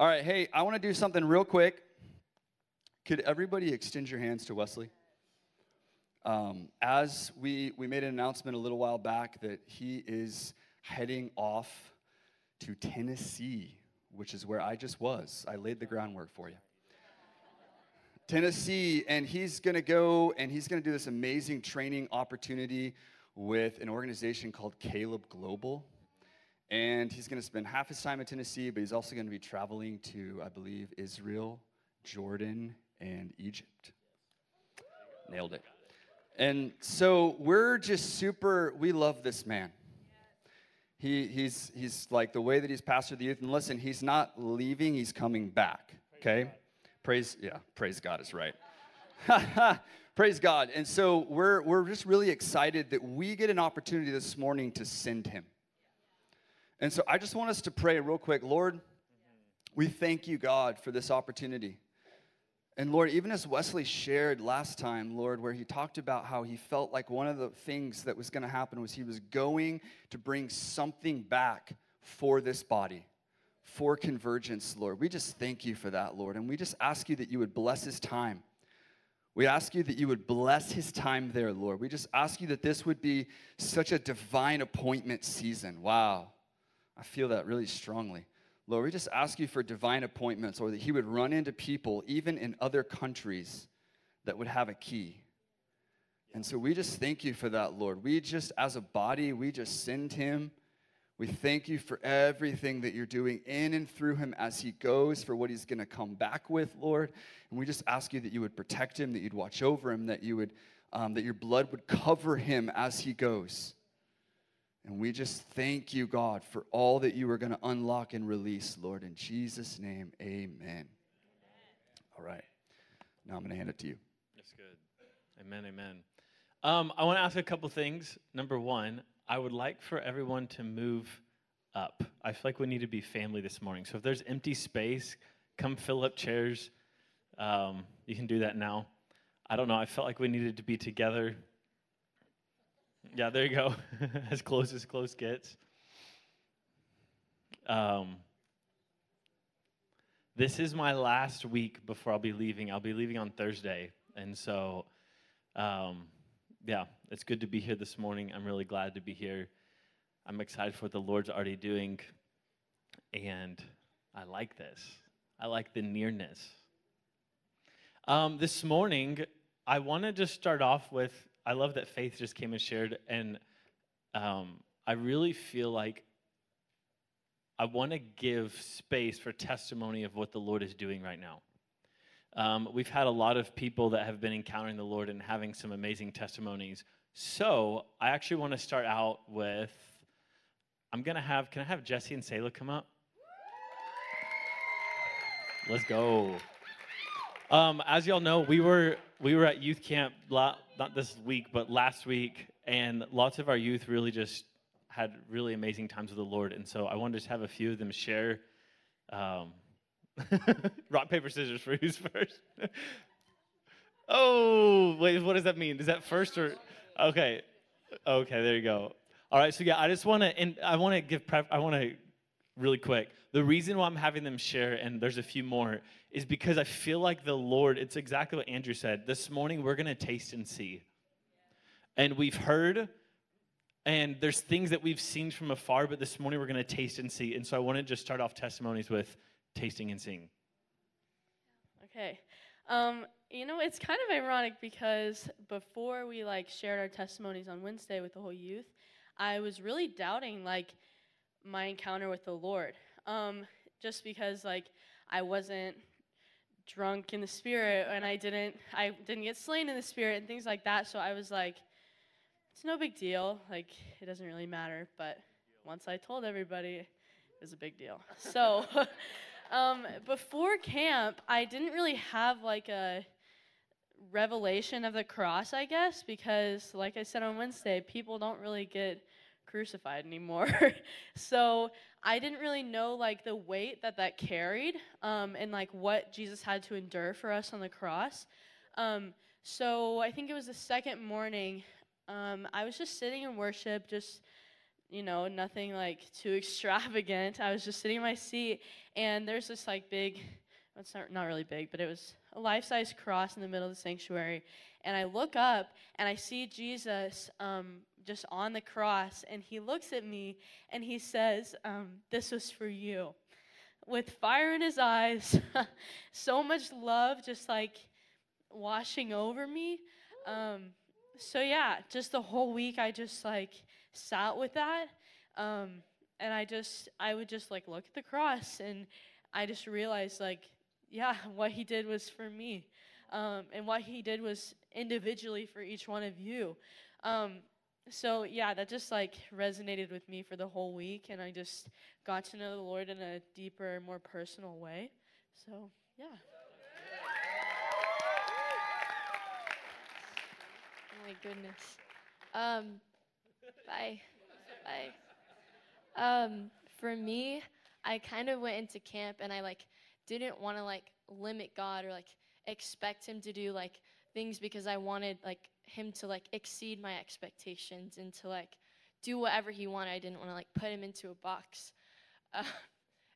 All right, hey, I want to do something real quick. Could everybody extend your hands to Wesley? Um, as we, we made an announcement a little while back that he is heading off to Tennessee, which is where I just was. I laid the groundwork for you. Tennessee, and he's going to go and he's going to do this amazing training opportunity with an organization called Caleb Global. And he's going to spend half his time in Tennessee, but he's also going to be traveling to, I believe, Israel, Jordan, and Egypt. Nailed it. And so we're just super, we love this man. He, he's, he's like the way that he's pastored the youth. And listen, he's not leaving, he's coming back. Okay? Praise, yeah, praise God is right. praise God. And so we're, we're just really excited that we get an opportunity this morning to send him. And so I just want us to pray real quick. Lord, we thank you, God, for this opportunity. And Lord, even as Wesley shared last time, Lord, where he talked about how he felt like one of the things that was going to happen was he was going to bring something back for this body, for convergence, Lord. We just thank you for that, Lord. And we just ask you that you would bless his time. We ask you that you would bless his time there, Lord. We just ask you that this would be such a divine appointment season. Wow. I feel that really strongly. Lord, we just ask you for divine appointments or that he would run into people, even in other countries, that would have a key. And so we just thank you for that, Lord. We just, as a body, we just send him. We thank you for everything that you're doing in and through him as he goes, for what he's going to come back with, Lord. And we just ask you that you would protect him, that you'd watch over him, that you would, um, that your blood would cover him as he goes. And we just thank you, God, for all that you are going to unlock and release, Lord. In Jesus' name, amen. amen. All right. Now I'm going to hand it to you. That's good. Amen, amen. Um, I want to ask a couple things. Number one, I would like for everyone to move up. I feel like we need to be family this morning. So if there's empty space, come fill up chairs. Um, you can do that now. I don't know. I felt like we needed to be together yeah, there you go. as close as close gets. Um, this is my last week before I'll be leaving. I'll be leaving on Thursday. And so, um, yeah, it's good to be here this morning. I'm really glad to be here. I'm excited for what the Lord's already doing. And I like this. I like the nearness. Um, this morning, I want to just start off with I love that Faith just came and shared, and um, I really feel like I want to give space for testimony of what the Lord is doing right now. Um, we've had a lot of people that have been encountering the Lord and having some amazing testimonies. So I actually want to start out with I'm going to have, can I have Jesse and Selah come up? Let's go. Um, as y'all know, we were we were at youth camp not this week, but last week, and lots of our youth really just had really amazing times with the Lord. And so I wanted to have a few of them share. Um, rock paper scissors for who's first. oh wait, what does that mean? Is that first or okay? Okay, there you go. All right, so yeah, I just want to and I want to give prep. I want to really quick. The reason why I'm having them share, and there's a few more, is because I feel like the Lord, it's exactly what Andrew said. This morning, we're going to taste and see. And we've heard, and there's things that we've seen from afar, but this morning, we're going to taste and see. And so I want to just start off testimonies with tasting and seeing. Okay. Um, you know, it's kind of ironic because before we like shared our testimonies on Wednesday with the whole youth, I was really doubting like my encounter with the Lord. Um, just because like I wasn't drunk in the spirit and I didn't I didn't get slain in the spirit and things like that. So I was like, it's no big deal. Like it doesn't really matter. But once I told everybody, it was a big deal. So um, before camp, I didn't really have like a revelation of the cross, I guess, because like I said on Wednesday, people don't really get crucified anymore. so I didn't really know like the weight that that carried um, and like what Jesus had to endure for us on the cross. Um, so I think it was the second morning. Um, I was just sitting in worship, just you know, nothing like too extravagant. I was just sitting in my seat, and there's this like big, it's not, not really big, but it was a life size cross in the middle of the sanctuary. And I look up and I see Jesus um, just on the cross, and he looks at me and he says, um, This was for you. With fire in his eyes, so much love just like washing over me. Um, so, yeah, just the whole week, I just like sat with that. Um, and I just, I would just like look at the cross and I just realized like, yeah, what he did was for me. Um, and what he did was individually for each one of you. Um, so yeah, that just like resonated with me for the whole week, and I just got to know the Lord in a deeper, more personal way. So yeah. Oh my goodness. Um, bye. Bye. Um, for me, I kind of went into camp and I like didn't want to like limit God or like expect him to do like things because I wanted like him to like exceed my expectations and to like do whatever he wanted. I didn't want to like put him into a box. Uh,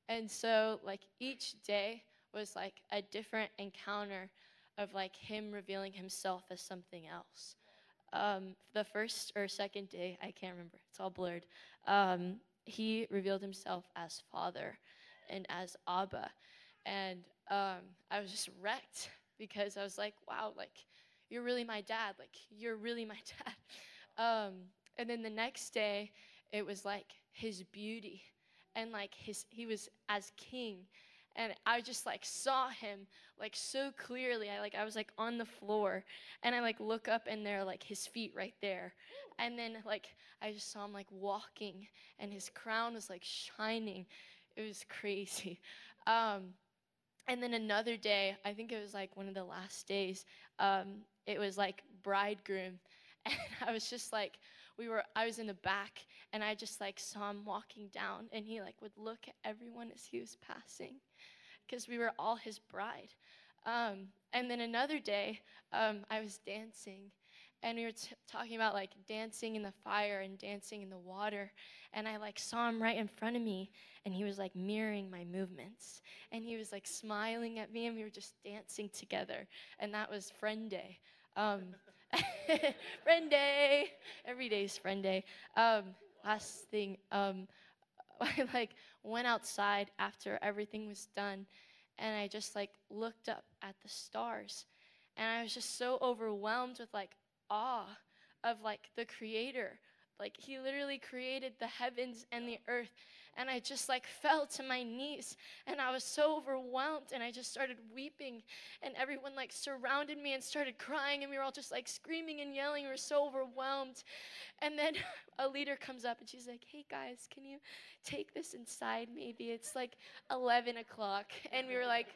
and so like each day was like a different encounter of like him revealing himself as something else. Um, the first or second day, I can't remember, it's all blurred. Um, he revealed himself as Father and as Abba. And um, I was just wrecked because I was like, wow, like, you're really my dad. Like, you're really my dad. Um, and then the next day, it was like his beauty and like his, he was as king and I just like saw him like so clearly. I like I was like on the floor and I like look up and there like his feet right there. And then like I just saw him like walking and his crown was like shining. It was crazy. Um, and then another day, I think it was like one of the last days, um, it was like bridegroom. And I was just like, we were, I was in the back and I just like saw him walking down and he like would look at everyone as he was passing because we were all his bride. Um, and then another day, um, I was dancing and we were t- talking about like dancing in the fire and dancing in the water and i like saw him right in front of me and he was like mirroring my movements and he was like smiling at me and we were just dancing together and that was friend day um, friend day every day is friend day um, last thing um, i like went outside after everything was done and i just like looked up at the stars and i was just so overwhelmed with like awe of like the creator. Like he literally created the heavens and the earth and i just like fell to my knees and i was so overwhelmed and i just started weeping and everyone like surrounded me and started crying and we were all just like screaming and yelling. We were so overwhelmed. And then a leader comes up and she's like hey guys can you take this inside? Maybe it's like 11 o'clock. And we were like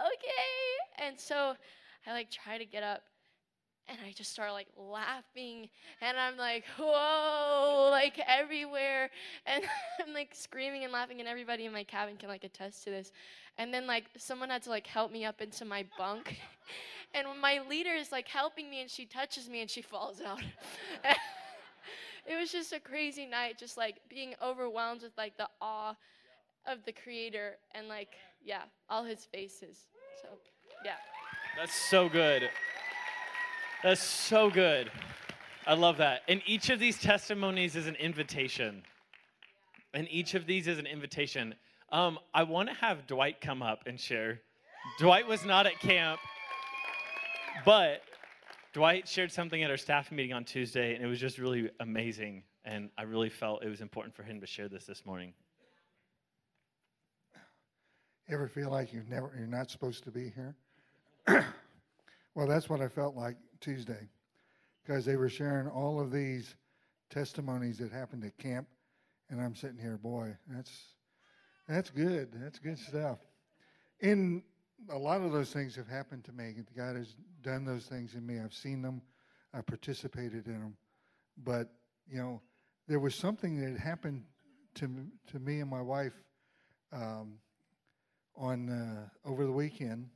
okay. And so i like try to get up and I just start like laughing and I'm like, whoa, like everywhere. And I'm like screaming and laughing, and everybody in my cabin can like attest to this. And then like someone had to like help me up into my bunk. and my leader is like helping me and she touches me and she falls out. it was just a crazy night, just like being overwhelmed with like the awe of the creator and like, yeah, all his faces. So, yeah. That's so good. That's so good. I love that. And each of these testimonies is an invitation. And each of these is an invitation. Um, I want to have Dwight come up and share. Dwight was not at camp, but Dwight shared something at our staff meeting on Tuesday, and it was just really amazing. And I really felt it was important for him to share this this morning. Ever feel like you've never, you're not supposed to be here? well, that's what I felt like Tuesday because they were sharing all of these testimonies that happened at camp, and I'm sitting here, boy, that's that's good. That's good stuff. And a lot of those things have happened to me. God has done those things in me. I've seen them. I've participated in them. But you know, there was something that happened to to me and my wife um, on uh, over the weekend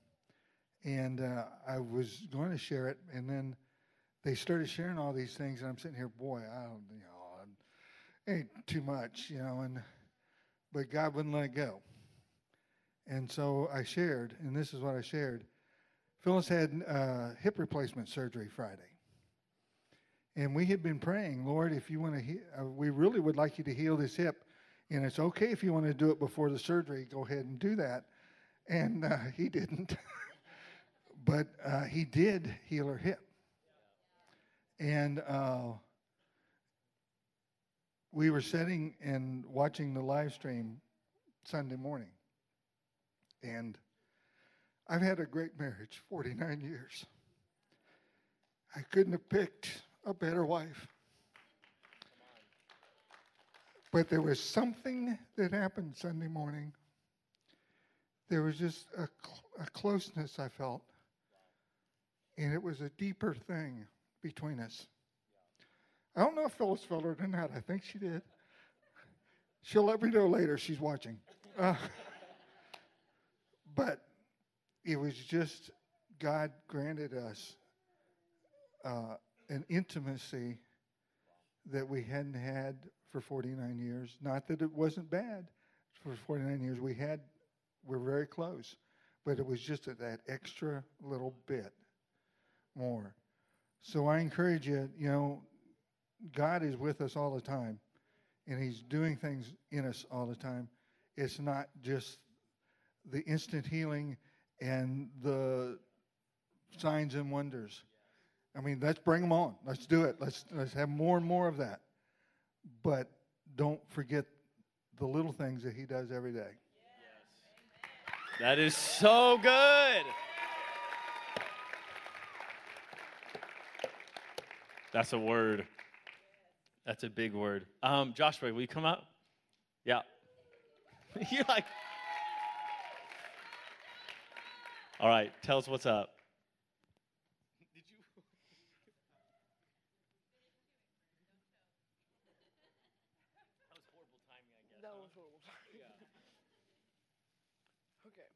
and uh, I was going to share it, and then they started sharing all these things, and I'm sitting here, boy, I don't, you know, ain't too much, you know, and but God wouldn't let it go. And so I shared, and this is what I shared. Phyllis had uh, hip replacement surgery Friday. And we had been praying, Lord, if you want to, he- uh, we really would like you to heal this hip. And it's okay if you want to do it before the surgery, go ahead and do that. And uh, he didn't. but uh, he did heal her hip. And uh, we were sitting and watching the live stream Sunday morning. And I've had a great marriage, 49 years. I couldn't have picked a better wife. But there was something that happened Sunday morning. There was just a, cl- a closeness I felt. And it was a deeper thing between us. I don't know if Phyllis felt it or not. I think she did. She'll let me know later. She's watching. Uh, but it was just God granted us uh, an intimacy that we hadn't had for 49 years. Not that it wasn't bad for 49 years. We had, we're very close, but it was just that extra little bit more. So I encourage you, you know, God is with us all the time, and He's doing things in us all the time. It's not just the instant healing and the signs and wonders. I mean, let's bring them on. Let's do it. Let's let's have more and more of that. But don't forget the little things that He does every day. Yes. That is so good. That's a word. That's a big word. Um, Joshua, will you come up? Yeah. You're like. All right, tell us what's up. Did you? That was horrible timing, I guess. That was horrible. Timing. Yeah. okay.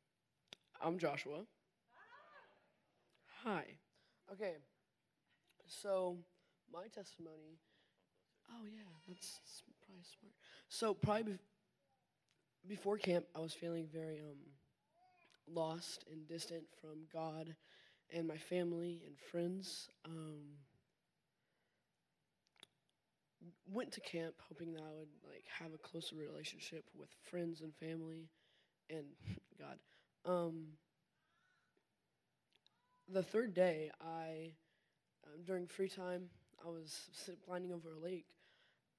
I'm Joshua. Hi. Okay. So, my testimony. Oh, yeah, that's probably smart. So, probably bef- before camp, I was feeling very um, lost and distant from God and my family and friends. Um, went to camp hoping that I would like have a closer relationship with friends and family and God. Um, the third day, I um, during free time, I was sit, blinding over a lake,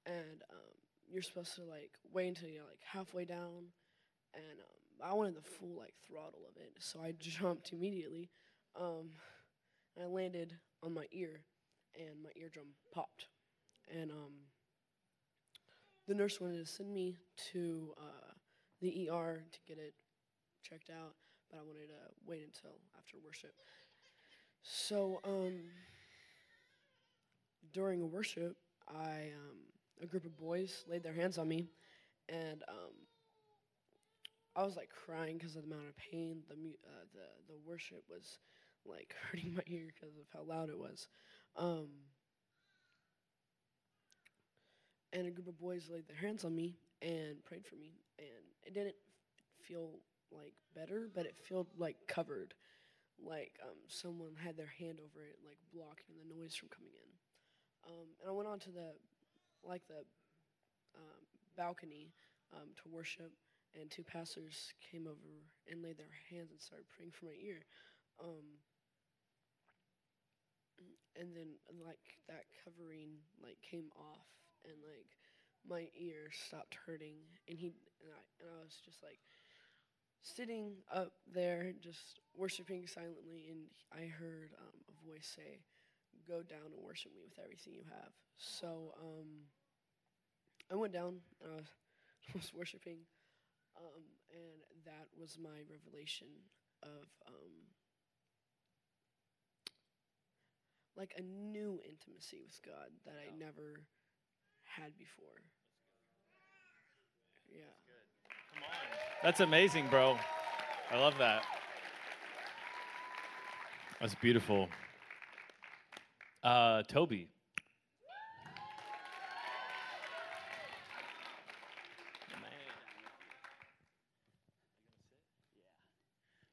and um, you're supposed to like wait until you're like halfway down, and um, I wanted the full like throttle of it, so I jumped immediately. Um, and I landed on my ear, and my eardrum popped and um, the nurse wanted to send me to uh, the ER to get it checked out, but I wanted to wait until after worship. So um, during a worship, I um, a group of boys laid their hands on me, and um, I was like crying because of the amount of pain. The uh, the the worship was like hurting my ear because of how loud it was. Um, and a group of boys laid their hands on me and prayed for me and it didn't feel like better but it felt like covered like um, someone had their hand over it like blocking the noise from coming in um, and i went on to the like the um, balcony um, to worship and two pastors came over and laid their hands and started praying for my ear. Um, and then like that covering like came off and like my ear stopped hurting and he and I, and I was just like sitting up there just worshiping silently and I heard um, a voice say go down and worship me with everything you have so um, I went down and I was, was worshiping um, and that was my revelation of um, like a new intimacy with God that I never had before. Yeah. That's amazing, bro. I love that. That's beautiful. Uh, Toby.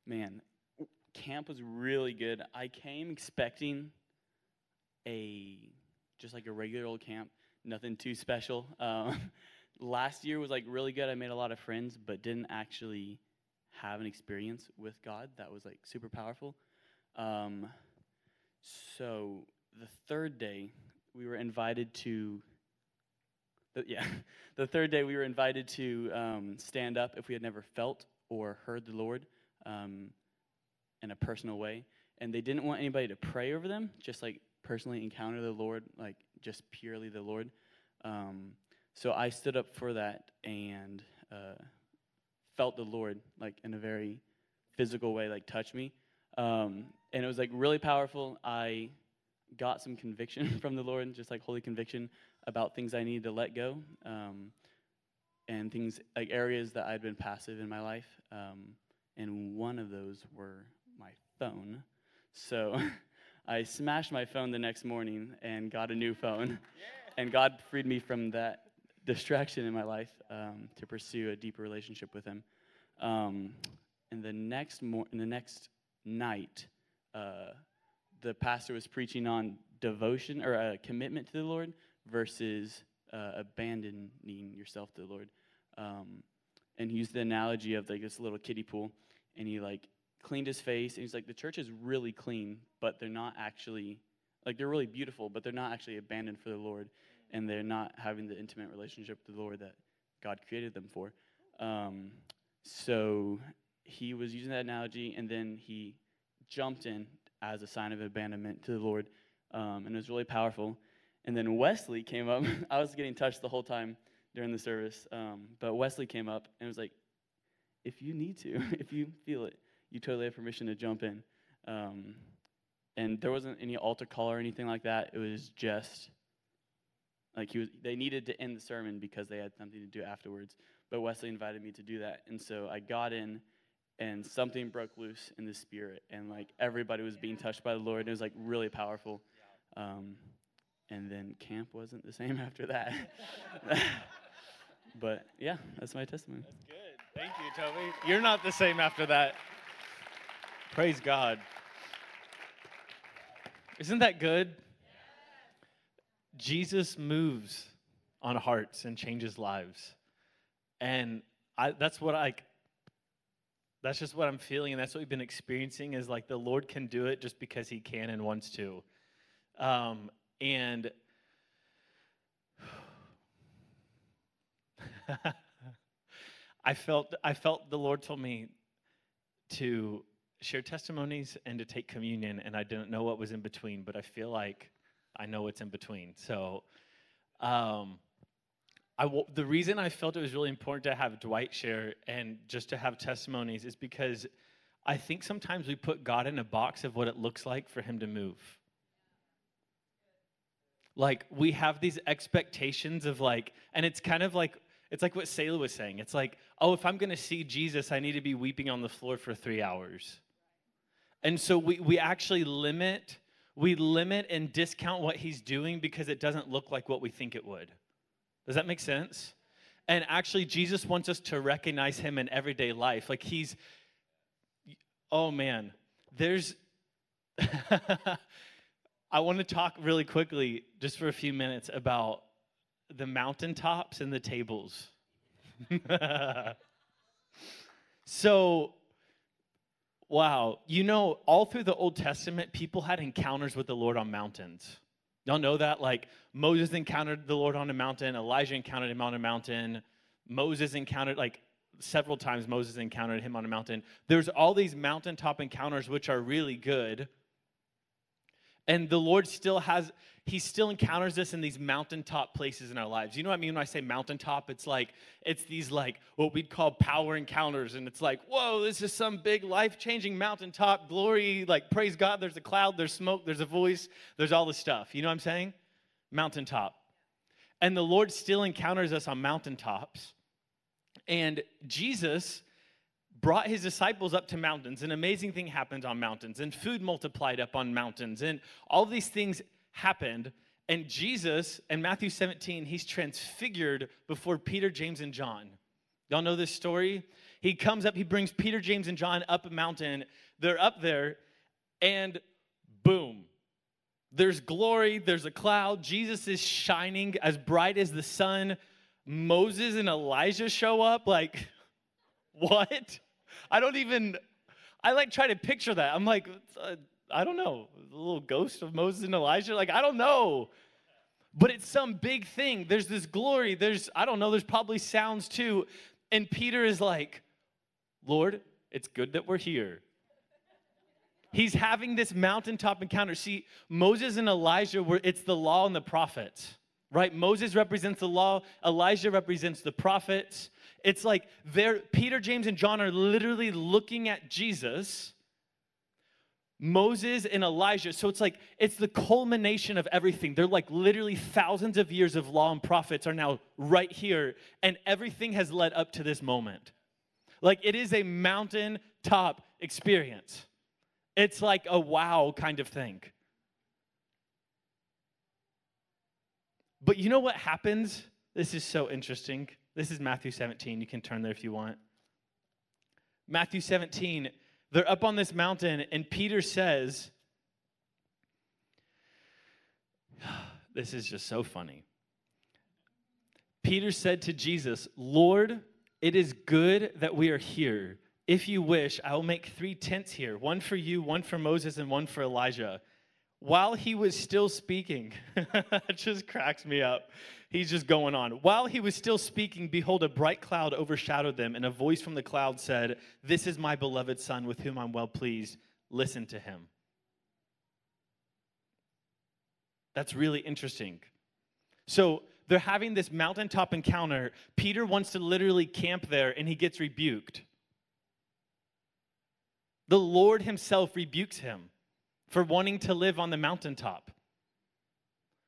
Man, camp was really good. I came expecting a just like a regular old camp, nothing too special. Um, last year was like really good. I made a lot of friends, but didn't actually have an experience with God that was like super powerful. Um, so the third day, we were invited to. The, yeah, the third day we were invited to um, stand up if we had never felt or heard the Lord um, in a personal way, and they didn't want anybody to pray over them, just like personally encounter the Lord, like just purely the Lord. Um, so I stood up for that and uh, felt the Lord like in a very physical way, like touch me, um, and it was like really powerful. I got some conviction from the Lord, just like holy conviction about things I needed to let go, um, and things like areas that I'd been passive in my life. Um, and one of those were my phone. So I smashed my phone the next morning and got a new phone. And God freed me from that distraction in my life um, to pursue a deeper relationship with Him. Um, and the next mor- in the next night, uh, the pastor was preaching on devotion or a commitment to the Lord versus uh, abandoning yourself to the Lord. Um, and he used the analogy of like this little kiddie pool, and he like cleaned his face, and he's like, the church is really clean, but they're not actually like they're really beautiful, but they're not actually abandoned for the Lord, and they're not having the intimate relationship with the Lord that God created them for. Um, so he was using that analogy, and then he jumped in as a sign of abandonment to the Lord, um, and it was really powerful. And then Wesley came up. I was getting touched the whole time during the service, um, but Wesley came up and was like, "If you need to, if you feel it, you totally have permission to jump in." Um, and there wasn't any altar call or anything like that. It was just like he was. They needed to end the sermon because they had something to do afterwards. But Wesley invited me to do that, and so I got in and something broke loose in the spirit and like everybody was being touched by the lord and it was like really powerful um, and then camp wasn't the same after that but yeah that's my testimony That's good. Thank you, Toby. You're not the same after that. Praise God. Isn't that good? Jesus moves on hearts and changes lives. And I, that's what I that's just what I'm feeling, and that's what we've been experiencing is like the Lord can do it just because He can and wants to. Um, and I felt I felt the Lord told me to share testimonies and to take communion, and I didn't know what was in between, but I feel like I know what's in between. So, um, I w- the reason I felt it was really important to have Dwight share and just to have testimonies is because I think sometimes we put God in a box of what it looks like for Him to move. Like we have these expectations of like, and it's kind of like it's like what Selah was saying. It's like, oh, if I'm going to see Jesus, I need to be weeping on the floor for three hours. And so we, we actually limit, we limit and discount what he's doing because it doesn't look like what we think it would. Does that make sense? And actually, Jesus wants us to recognize him in everyday life. Like he's, oh man, there's, I want to talk really quickly, just for a few minutes, about the mountaintops and the tables. so, wow, you know, all through the Old Testament, people had encounters with the Lord on mountains. Y'all know that? Like Moses encountered the Lord on a mountain, Elijah encountered him on a mountain, Moses encountered, like several times, Moses encountered him on a mountain. There's all these mountaintop encounters which are really good. And the Lord still has, He still encounters us in these mountaintop places in our lives. You know what I mean when I say mountaintop? It's like, it's these like what we'd call power encounters. And it's like, whoa, this is some big life changing mountaintop glory. Like, praise God, there's a cloud, there's smoke, there's a voice, there's all this stuff. You know what I'm saying? Mountaintop. And the Lord still encounters us on mountaintops. And Jesus brought his disciples up to mountains. An amazing thing happened on mountains, and food multiplied up on mountains, and all these things happened. And Jesus, in Matthew 17, he's transfigured before Peter, James, and John. Y'all know this story? He comes up, he brings Peter, James, and John up a mountain. They're up there, and boom. There's glory, there's a cloud. Jesus is shining as bright as the sun. Moses and Elijah show up. Like, what? I don't even, I like try to picture that. I'm like, uh, I don't know, the little ghost of Moses and Elijah. Like, I don't know. But it's some big thing. There's this glory. There's, I don't know, there's probably sounds too. And Peter is like, Lord, it's good that we're here. He's having this mountaintop encounter. See, Moses and Elijah were, it's the law and the prophets, right? Moses represents the law, Elijah represents the prophets. It's like they're, Peter, James, and John are literally looking at Jesus Moses and Elijah. So it's like, it's the culmination of everything. They're like literally thousands of years of law and prophets are now right here, and everything has led up to this moment. Like, it is a mountaintop experience. It's like a wow kind of thing. But you know what happens? This is so interesting. This is Matthew 17. You can turn there if you want. Matthew 17 they're up on this mountain, and Peter says, This is just so funny. Peter said to Jesus, Lord, it is good that we are here. If you wish, I will make three tents here one for you, one for Moses, and one for Elijah. While he was still speaking, it just cracks me up. He's just going on. While he was still speaking, behold, a bright cloud overshadowed them, and a voice from the cloud said, This is my beloved Son, with whom I'm well pleased. Listen to him. That's really interesting. So they're having this mountaintop encounter. Peter wants to literally camp there, and he gets rebuked. The Lord himself rebukes him for wanting to live on the mountaintop.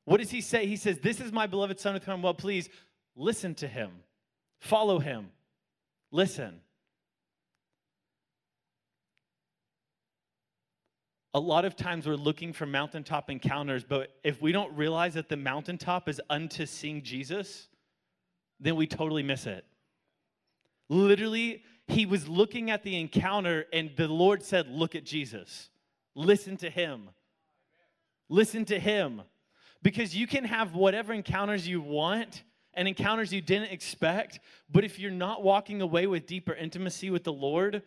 What does he say? He says, This is my beloved Son with whom I'm well pleased. Listen to him, follow him, listen. A lot of times we're looking for mountaintop encounters, but if we don't realize that the mountaintop is unto seeing Jesus, then we totally miss it. Literally, he was looking at the encounter, and the Lord said, Look at Jesus. Listen to him. Listen to him. Because you can have whatever encounters you want and encounters you didn't expect, but if you're not walking away with deeper intimacy with the Lord,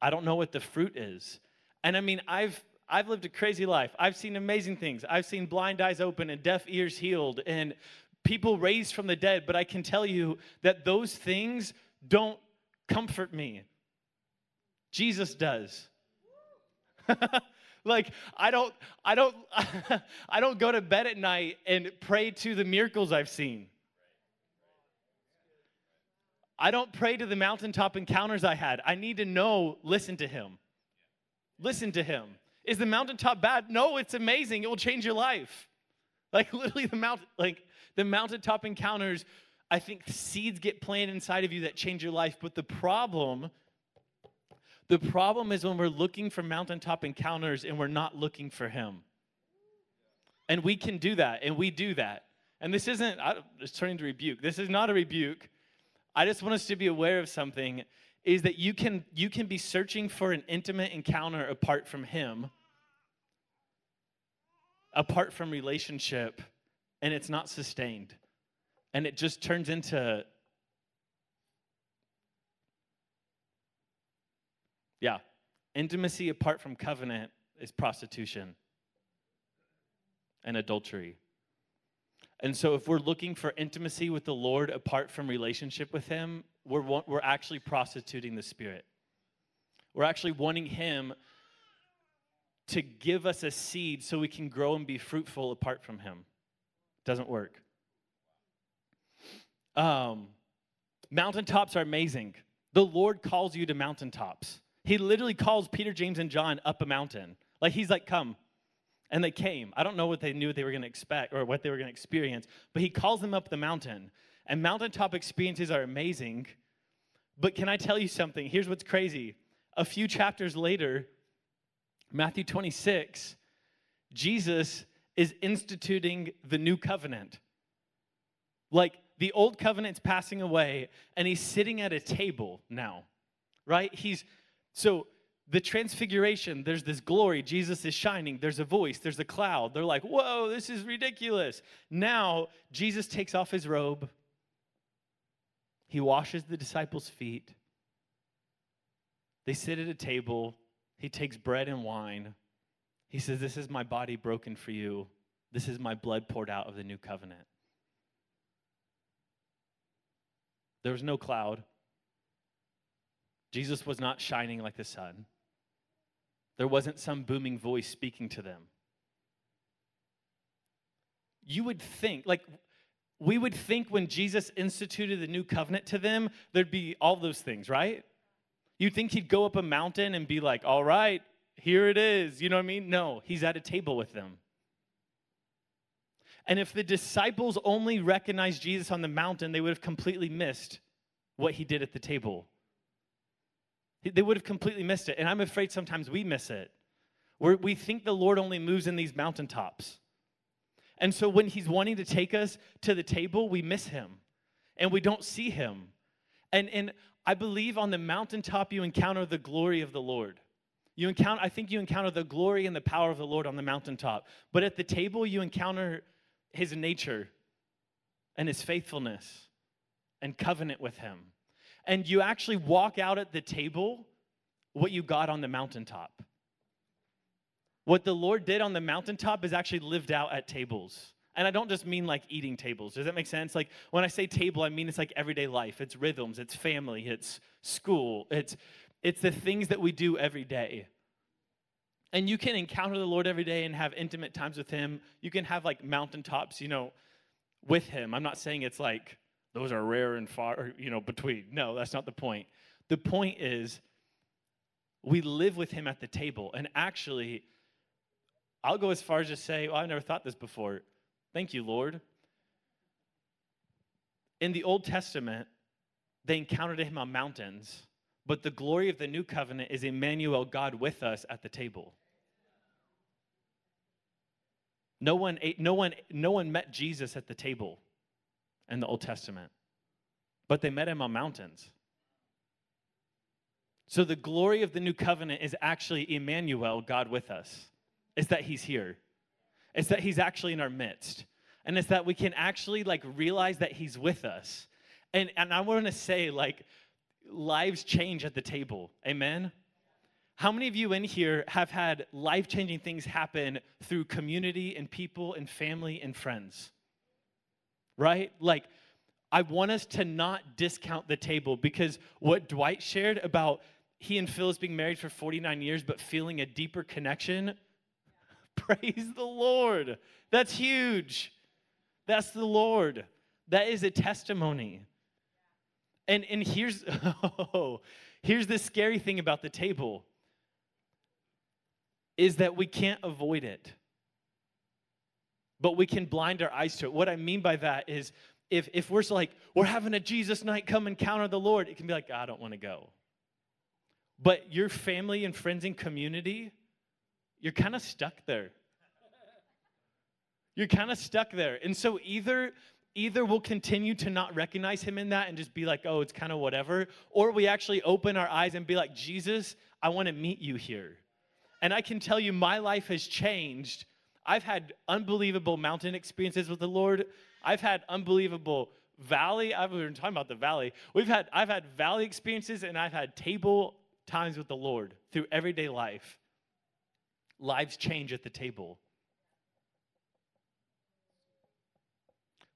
I don't know what the fruit is. And I mean, I've I've lived a crazy life. I've seen amazing things. I've seen blind eyes open and deaf ears healed and people raised from the dead, but I can tell you that those things don't comfort me. Jesus does. like i don't i don't i don't go to bed at night and pray to the miracles i've seen. I don't pray to the mountaintop encounters i had. I need to know listen to him. Listen to him. Is the mountaintop bad? No it's amazing. It will change your life. Like literally the mountain like the mountaintop encounters i think seeds get planted inside of you that change your life. But the problem the problem is when we're looking for mountaintop encounters and we're not looking for Him. And we can do that, and we do that. And this isn't, I, it's turning to rebuke. This is not a rebuke. I just want us to be aware of something is that you can you can be searching for an intimate encounter apart from him apart from relationship and it's not sustained and it just turns into Yeah. Intimacy apart from covenant is prostitution and adultery. And so, if we're looking for intimacy with the Lord apart from relationship with Him, we're, we're actually prostituting the Spirit. We're actually wanting Him to give us a seed so we can grow and be fruitful apart from Him. Doesn't work. Um, mountaintops are amazing. The Lord calls you to mountaintops. He literally calls Peter, James, and John up a mountain. Like he's like, come. And they came. I don't know what they knew they were going to expect or what they were going to experience, but he calls them up the mountain. And mountaintop experiences are amazing. But can I tell you something? Here's what's crazy. A few chapters later, Matthew 26, Jesus is instituting the new covenant. Like the old covenant's passing away, and he's sitting at a table now, right? He's so the transfiguration, there's this glory. Jesus is shining. There's a voice, there's a cloud. They're like, whoa, this is ridiculous. Now, Jesus takes off his robe, he washes the disciples' feet. They sit at a table. He takes bread and wine. He says, This is my body broken for you. This is my blood poured out of the new covenant. There was no cloud. Jesus was not shining like the sun. There wasn't some booming voice speaking to them. You would think, like, we would think when Jesus instituted the new covenant to them, there'd be all those things, right? You'd think he'd go up a mountain and be like, all right, here it is. You know what I mean? No, he's at a table with them. And if the disciples only recognized Jesus on the mountain, they would have completely missed what he did at the table. They would have completely missed it. And I'm afraid sometimes we miss it. We're, we think the Lord only moves in these mountaintops. And so when he's wanting to take us to the table, we miss him and we don't see him. And, and I believe on the mountaintop, you encounter the glory of the Lord. You encounter, I think you encounter the glory and the power of the Lord on the mountaintop. But at the table, you encounter his nature and his faithfulness and covenant with him. And you actually walk out at the table what you got on the mountaintop. What the Lord did on the mountaintop is actually lived out at tables. And I don't just mean like eating tables. Does that make sense? Like when I say table, I mean it's like everyday life. It's rhythms, it's family, it's school, it's it's the things that we do every day. And you can encounter the Lord every day and have intimate times with him. You can have like mountaintops, you know, with him. I'm not saying it's like those are rare and far, you know, between. No, that's not the point. The point is we live with him at the table. And actually, I'll go as far as to say, well, I've never thought this before. Thank you, Lord. In the Old Testament, they encountered him on mountains, but the glory of the new covenant is Emmanuel, God with us at the table. No one, ate, no, one, no one met Jesus at the table in the Old Testament, but they met him on mountains. So the glory of the new covenant is actually Emmanuel, God with us It's that he's here. It's that he's actually in our midst. And it's that we can actually like realize that he's with us. And and I want to say like lives change at the table. Amen. How many of you in here have had life-changing things happen through community and people and family and friends? Right? Like I want us to not discount the table because what Dwight shared about he and Phyllis being married for 49 years but feeling a deeper connection Praise the Lord. That's huge. That's the Lord. That is a testimony. And, and here's, oh, here's the scary thing about the table is that we can't avoid it. But we can blind our eyes to it. What I mean by that is if, if we're like, we're having a Jesus night, come encounter the Lord, it can be like, ah, I don't want to go. But your family and friends and community, you're kind of stuck there. You're kind of stuck there. And so either either we'll continue to not recognize him in that and just be like, "Oh, it's kind of whatever," or we actually open our eyes and be like, "Jesus, I want to meet you here." And I can tell you my life has changed. I've had unbelievable mountain experiences with the Lord. I've had unbelievable valley. I've been talking about the valley. We've had I've had valley experiences and I've had table times with the Lord through everyday life lives change at the table.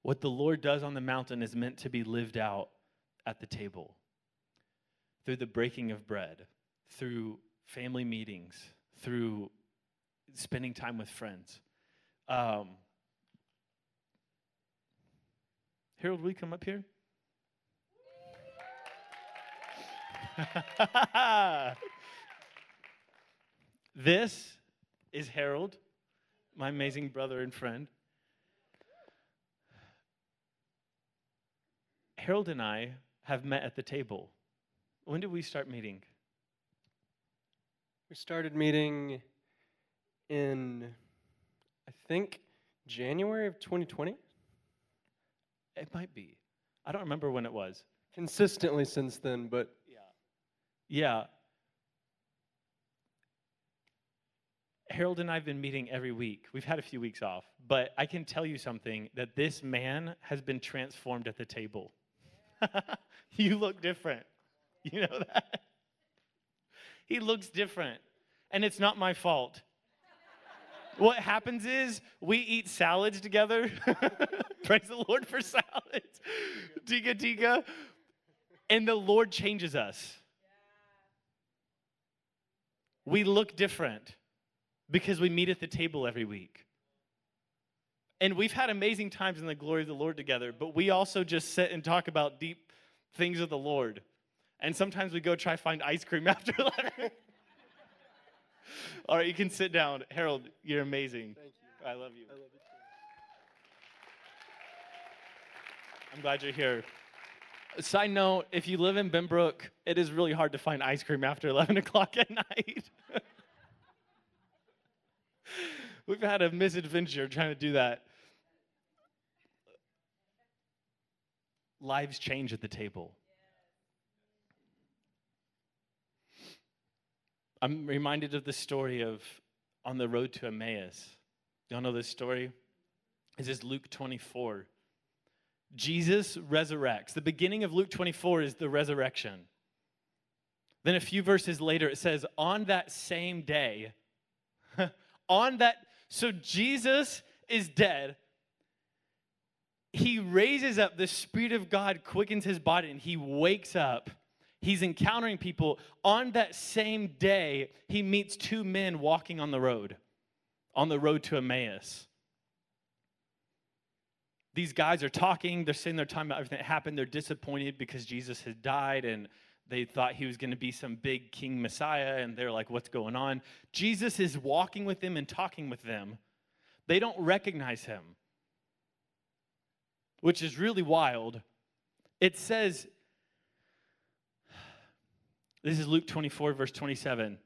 What the Lord does on the mountain is meant to be lived out at the table through the breaking of bread, through family meetings, through spending time with friends. Um, Harold, will you come up here? this is Harold, my amazing brother and friend. Harold and I have met at the table. When did we start meeting? We started meeting in, I think, January of 2020. It might be. I don't remember when it was. Consistently since then, but Yeah. Yeah. Harold and I have been meeting every week. We've had a few weeks off, but I can tell you something that this man has been transformed at the table. you look different. You know that? He looks different, and it's not my fault. What happens is we eat salads together. Praise the Lord for salads. Tika tika. And the Lord changes us. We look different because we meet at the table every week. And we've had amazing times in the glory of the Lord together, but we also just sit and talk about deep things of the Lord. And sometimes we go try find ice cream after that. All right, you can sit down. Harold, you're amazing. thank you. I love you. I love it too. I'm glad you're here. Side note, if you live in Benbrook, it is really hard to find ice cream after 11 o'clock at night. We've had a misadventure trying to do that. Lives change at the table. I'm reminded of the story of on the road to Emmaus. Y'all know this story? This is Luke 24. Jesus resurrects. The beginning of Luke 24 is the resurrection. Then a few verses later, it says, On that same day, on that, so Jesus is dead. He raises up, the Spirit of God quickens his body, and he wakes up. He's encountering people. On that same day, he meets two men walking on the road, on the road to Emmaus these guys are talking. They're saying they're talking about everything that happened. They're disappointed because Jesus had died and they thought he was going to be some big king messiah. And they're like, what's going on? Jesus is walking with them and talking with them. They don't recognize him, which is really wild. It says, this is Luke 24, verse 27.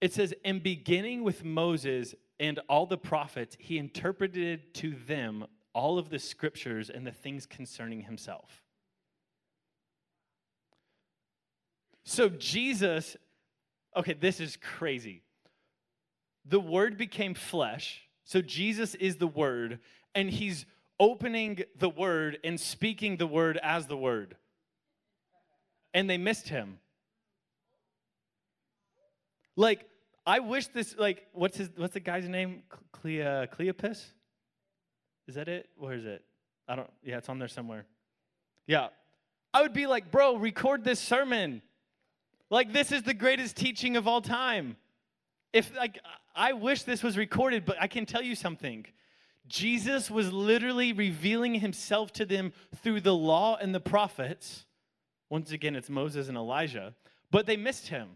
It says, in beginning with Moses and all the prophets, he interpreted to them all of the scriptures and the things concerning himself. So Jesus, okay, this is crazy. The word became flesh. So Jesus is the word, and he's opening the word and speaking the word as the word. And they missed him. Like, I wish this, like, what's his, what's the guy's name? Clea, Cleopas? Is that it? Where is it? I don't, yeah, it's on there somewhere. Yeah. I would be like, bro, record this sermon. Like, this is the greatest teaching of all time. If, like, I wish this was recorded, but I can tell you something. Jesus was literally revealing himself to them through the law and the prophets. Once again, it's Moses and Elijah, but they missed him.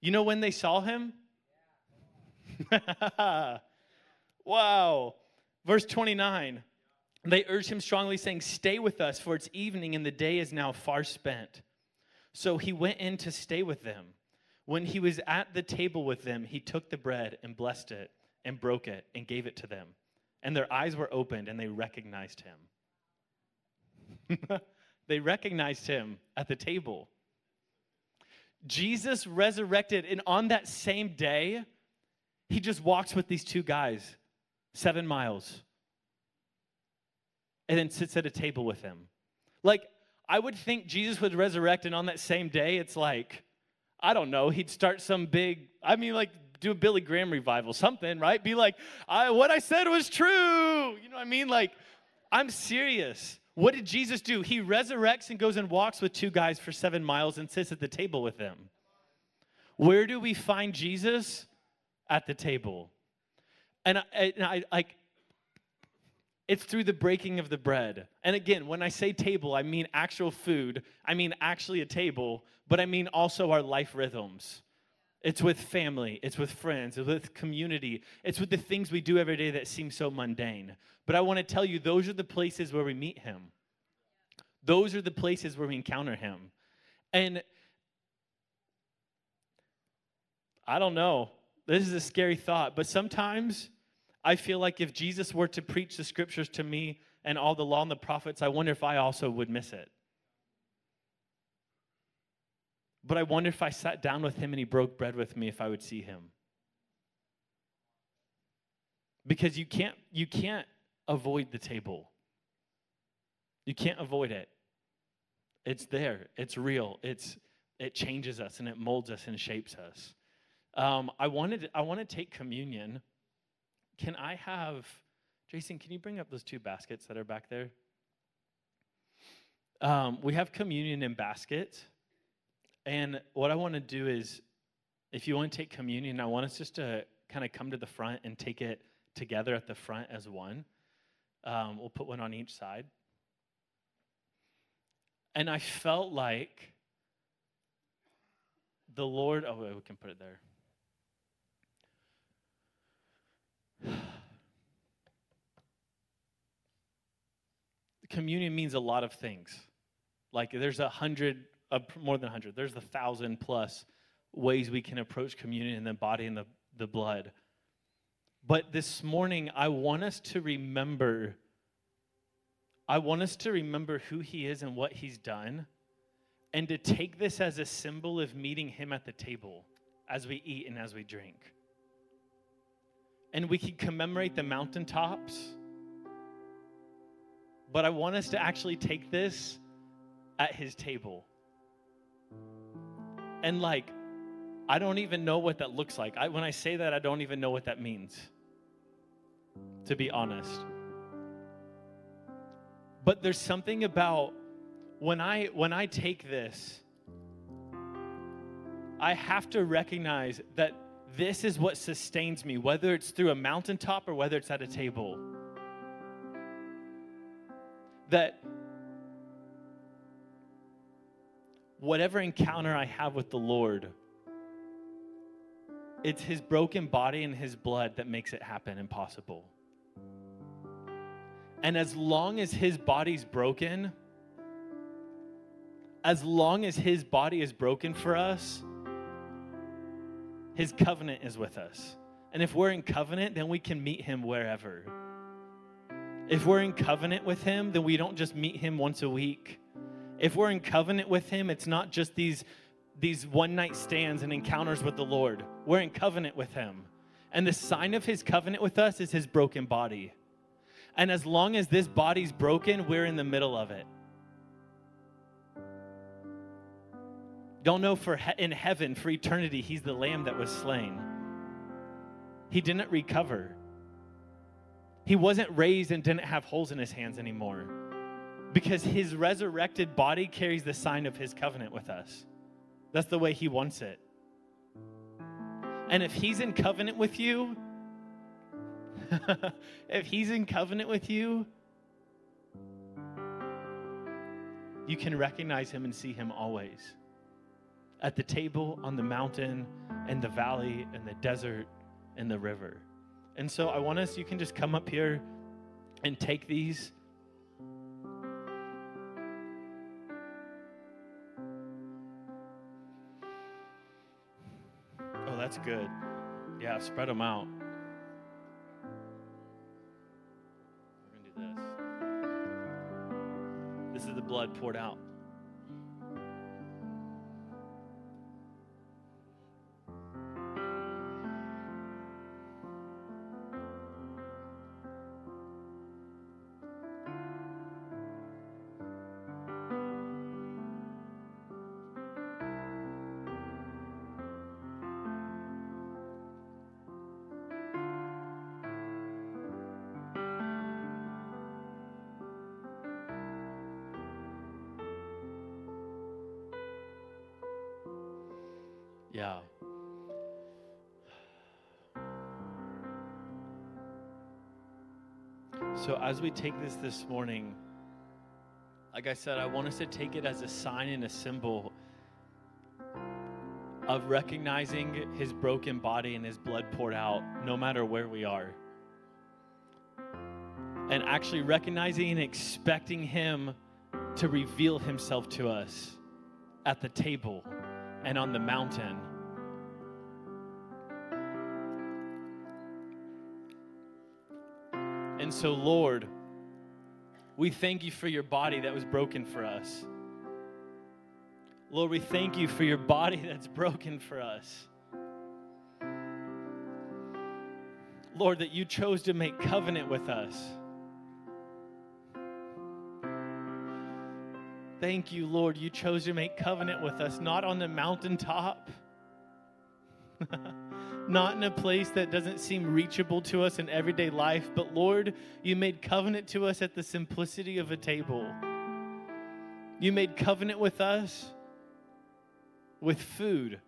You know when they saw him? wow. Verse 29. They urged him strongly, saying, Stay with us, for it's evening and the day is now far spent. So he went in to stay with them. When he was at the table with them, he took the bread and blessed it and broke it and gave it to them. And their eyes were opened and they recognized him. they recognized him at the table. Jesus resurrected, and on that same day, he just walks with these two guys seven miles and then sits at a table with them. Like, I would think Jesus would resurrect, and on that same day, it's like, I don't know, he'd start some big, I mean, like, do a Billy Graham revival, something, right? Be like, I, what I said was true. You know what I mean? Like, I'm serious. What did Jesus do? He resurrects and goes and walks with two guys for seven miles and sits at the table with them. Where do we find Jesus? At the table. And I, and I like, it's through the breaking of the bread. And again, when I say table, I mean actual food. I mean actually a table, but I mean also our life rhythms. It's with family, it's with friends, it's with community, it's with the things we do every day that seem so mundane. But I want to tell you, those are the places where we meet Him. Those are the places where we encounter Him. And I don't know, this is a scary thought, but sometimes I feel like if Jesus were to preach the scriptures to me and all the law and the prophets, I wonder if I also would miss it. But I wonder if I sat down with him and he broke bread with me, if I would see him. Because you can't, you can't avoid the table. You can't avoid it. It's there. It's real. It's it changes us and it molds us and shapes us. Um, I wanted I want to take communion. Can I have Jason? Can you bring up those two baskets that are back there? Um, we have communion in baskets, and what I want to do is, if you want to take communion, I want us just to kind of come to the front and take it together at the front as one. Um, we'll put one on each side. And I felt like the Lord, oh, we can put it there. Communion means a lot of things. Like there's a hundred, more than a hundred, there's a thousand plus ways we can approach communion in the body and the, the blood. But this morning, I want us to remember, I want us to remember who He is and what He's done, and to take this as a symbol of meeting Him at the table as we eat and as we drink. And we can commemorate the mountaintops, but I want us to actually take this at His table. And like, I don't even know what that looks like. I, when I say that, I don't even know what that means to be honest. But there's something about when I when I take this I have to recognize that this is what sustains me whether it's through a mountaintop or whether it's at a table. That whatever encounter I have with the Lord it's his broken body and his blood that makes it happen impossible. And as long as his body's broken, as long as his body is broken for us, his covenant is with us. And if we're in covenant, then we can meet him wherever. If we're in covenant with him, then we don't just meet him once a week. If we're in covenant with him, it's not just these, these one night stands and encounters with the Lord. We're in covenant with him. And the sign of his covenant with us is his broken body. And as long as this body's broken, we're in the middle of it. Don't know for he- in heaven, for eternity, he's the lamb that was slain. He didn't recover. He wasn't raised and didn't have holes in his hands anymore because his resurrected body carries the sign of his covenant with us. That's the way he wants it. And if he's in covenant with you, if he's in covenant with you, you can recognize him and see him always. At the table, on the mountain, and the valley, and the desert, and the river. And so I want us, you can just come up here and take these. That's good. Yeah, spread them out. We're going to do this. This is the blood poured out. So, as we take this this morning, like I said, I want us to take it as a sign and a symbol of recognizing his broken body and his blood poured out no matter where we are. And actually recognizing and expecting him to reveal himself to us at the table and on the mountain. And so, Lord, We thank you for your body that was broken for us. Lord, we thank you for your body that's broken for us. Lord, that you chose to make covenant with us. Thank you, Lord, you chose to make covenant with us, not on the mountaintop, not in a place that doesn't seem reachable to us in everyday life, but Lord, you made covenant to us at the simplicity of a table. You made covenant with us with food.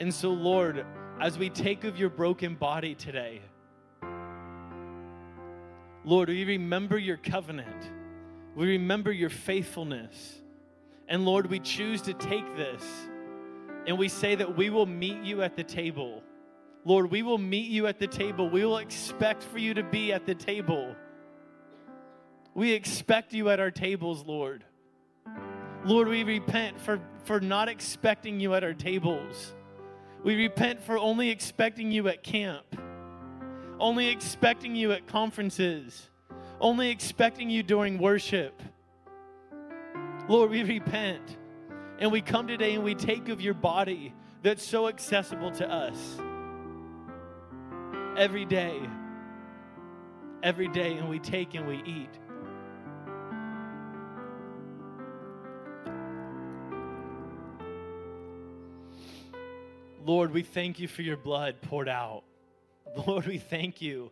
And so, Lord, as we take of your broken body today, Lord, we remember your covenant. We remember your faithfulness. And Lord, we choose to take this and we say that we will meet you at the table. Lord, we will meet you at the table. We will expect for you to be at the table. We expect you at our tables, Lord. Lord, we repent for, for not expecting you at our tables. We repent for only expecting you at camp, only expecting you at conferences, only expecting you during worship. Lord, we repent and we come today and we take of your body that's so accessible to us every day, every day, and we take and we eat. Lord, we thank you for your blood poured out. Lord, we thank you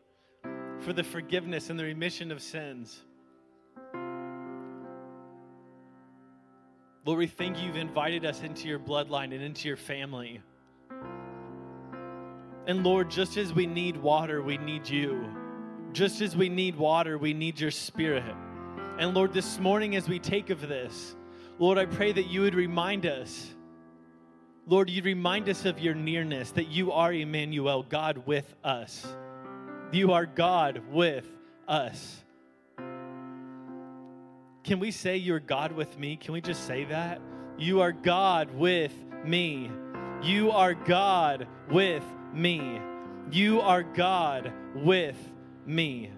for the forgiveness and the remission of sins. Lord, we thank you you've invited us into your bloodline and into your family. And Lord, just as we need water, we need you. Just as we need water, we need your spirit. And Lord, this morning as we take of this, Lord, I pray that you would remind us Lord, you remind us of your nearness, that you are Emmanuel, God with us. You are God with us. Can we say you're God with me? Can we just say that? You are God with me. You are God with me. You are God with me.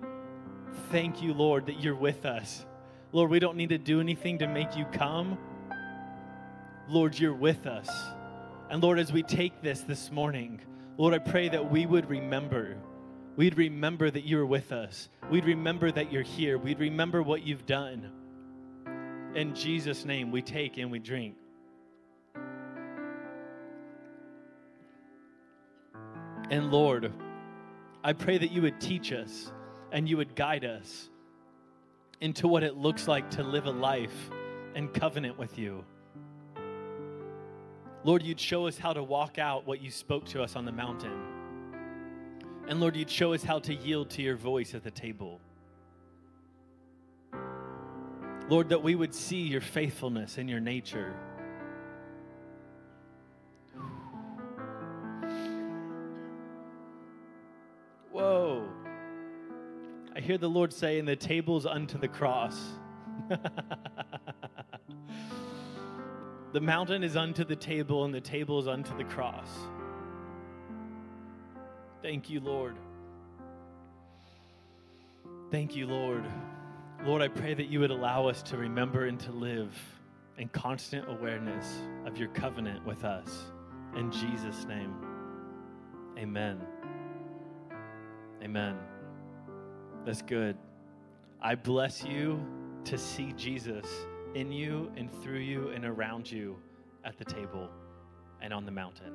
Thank you, Lord, that you're with us. Lord, we don't need to do anything to make you come. Lord, you're with us. And Lord, as we take this this morning, Lord, I pray that we would remember. We'd remember that you're with us. We'd remember that you're here. We'd remember what you've done. In Jesus' name, we take and we drink. And Lord, I pray that you would teach us and you would guide us into what it looks like to live a life in covenant with you. Lord, you'd show us how to walk out what you spoke to us on the mountain. And Lord, you'd show us how to yield to your voice at the table. Lord, that we would see your faithfulness and your nature. Whoa. I hear the Lord say, and the table's unto the cross. The mountain is unto the table, and the table is unto the cross. Thank you, Lord. Thank you, Lord. Lord, I pray that you would allow us to remember and to live in constant awareness of your covenant with us. In Jesus' name, amen. Amen. That's good. I bless you to see Jesus in you and through you and around you at the table and on the mountain.